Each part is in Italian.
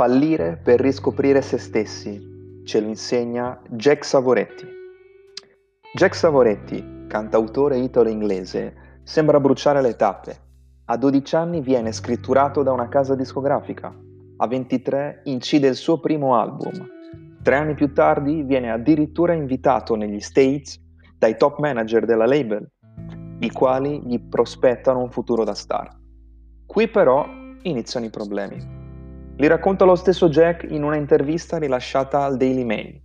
Fallire per riscoprire se stessi, ce lo insegna Jack Savoretti. Jack Savoretti, cantautore italo-inglese, sembra bruciare le tappe. A 12 anni viene scritturato da una casa discografica. A 23 incide il suo primo album. Tre anni più tardi viene addirittura invitato negli States dai top manager della label, i quali gli prospettano un futuro da star. Qui però iniziano i problemi. Li racconta lo stesso Jack in una intervista rilasciata al Daily Mail.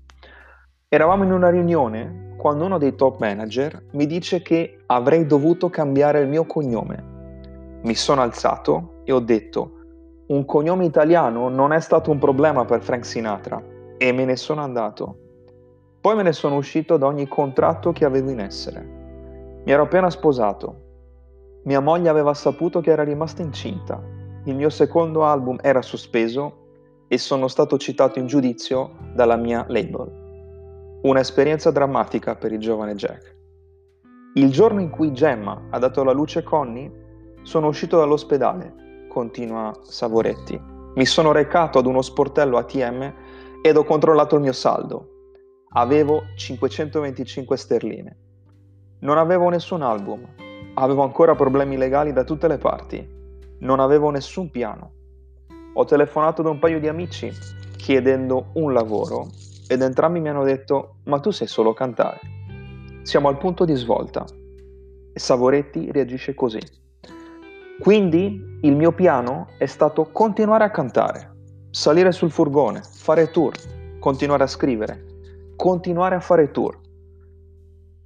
Eravamo in una riunione quando uno dei top manager mi dice che avrei dovuto cambiare il mio cognome. Mi sono alzato e ho detto, un cognome italiano non è stato un problema per Frank Sinatra e me ne sono andato. Poi me ne sono uscito da ogni contratto che avevo in essere. Mi ero appena sposato. Mia moglie aveva saputo che era rimasta incinta il mio secondo album era sospeso e sono stato citato in giudizio dalla mia label. Un'esperienza drammatica per il giovane Jack. Il giorno in cui Gemma ha dato alla luce Connie, sono uscito dall'ospedale, continua Savoretti. Mi sono recato ad uno sportello ATM ed ho controllato il mio saldo. Avevo 525 sterline. Non avevo nessun album. Avevo ancora problemi legali da tutte le parti non avevo nessun piano. Ho telefonato ad un paio di amici chiedendo un lavoro ed entrambi mi hanno detto ma tu sai solo cantare. Siamo al punto di svolta e Savoretti reagisce così. Quindi il mio piano è stato continuare a cantare, salire sul furgone, fare tour, continuare a scrivere, continuare a fare tour.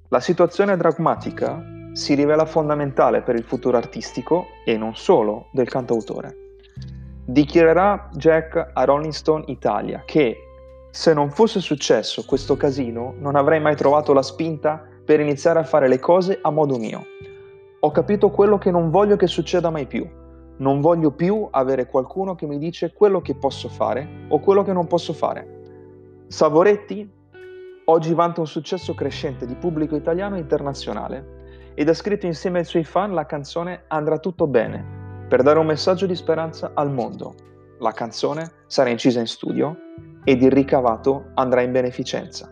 La situazione è drammatica si rivela fondamentale per il futuro artistico e non solo del cantautore. Dichiarerà Jack a Rolling Stone Italia che se non fosse successo questo casino non avrei mai trovato la spinta per iniziare a fare le cose a modo mio. Ho capito quello che non voglio che succeda mai più. Non voglio più avere qualcuno che mi dice quello che posso fare o quello che non posso fare. Savoretti oggi vanta un successo crescente di pubblico italiano e internazionale ed ha scritto insieme ai suoi fan la canzone Andrà tutto bene, per dare un messaggio di speranza al mondo. La canzone sarà incisa in studio ed il ricavato andrà in beneficenza.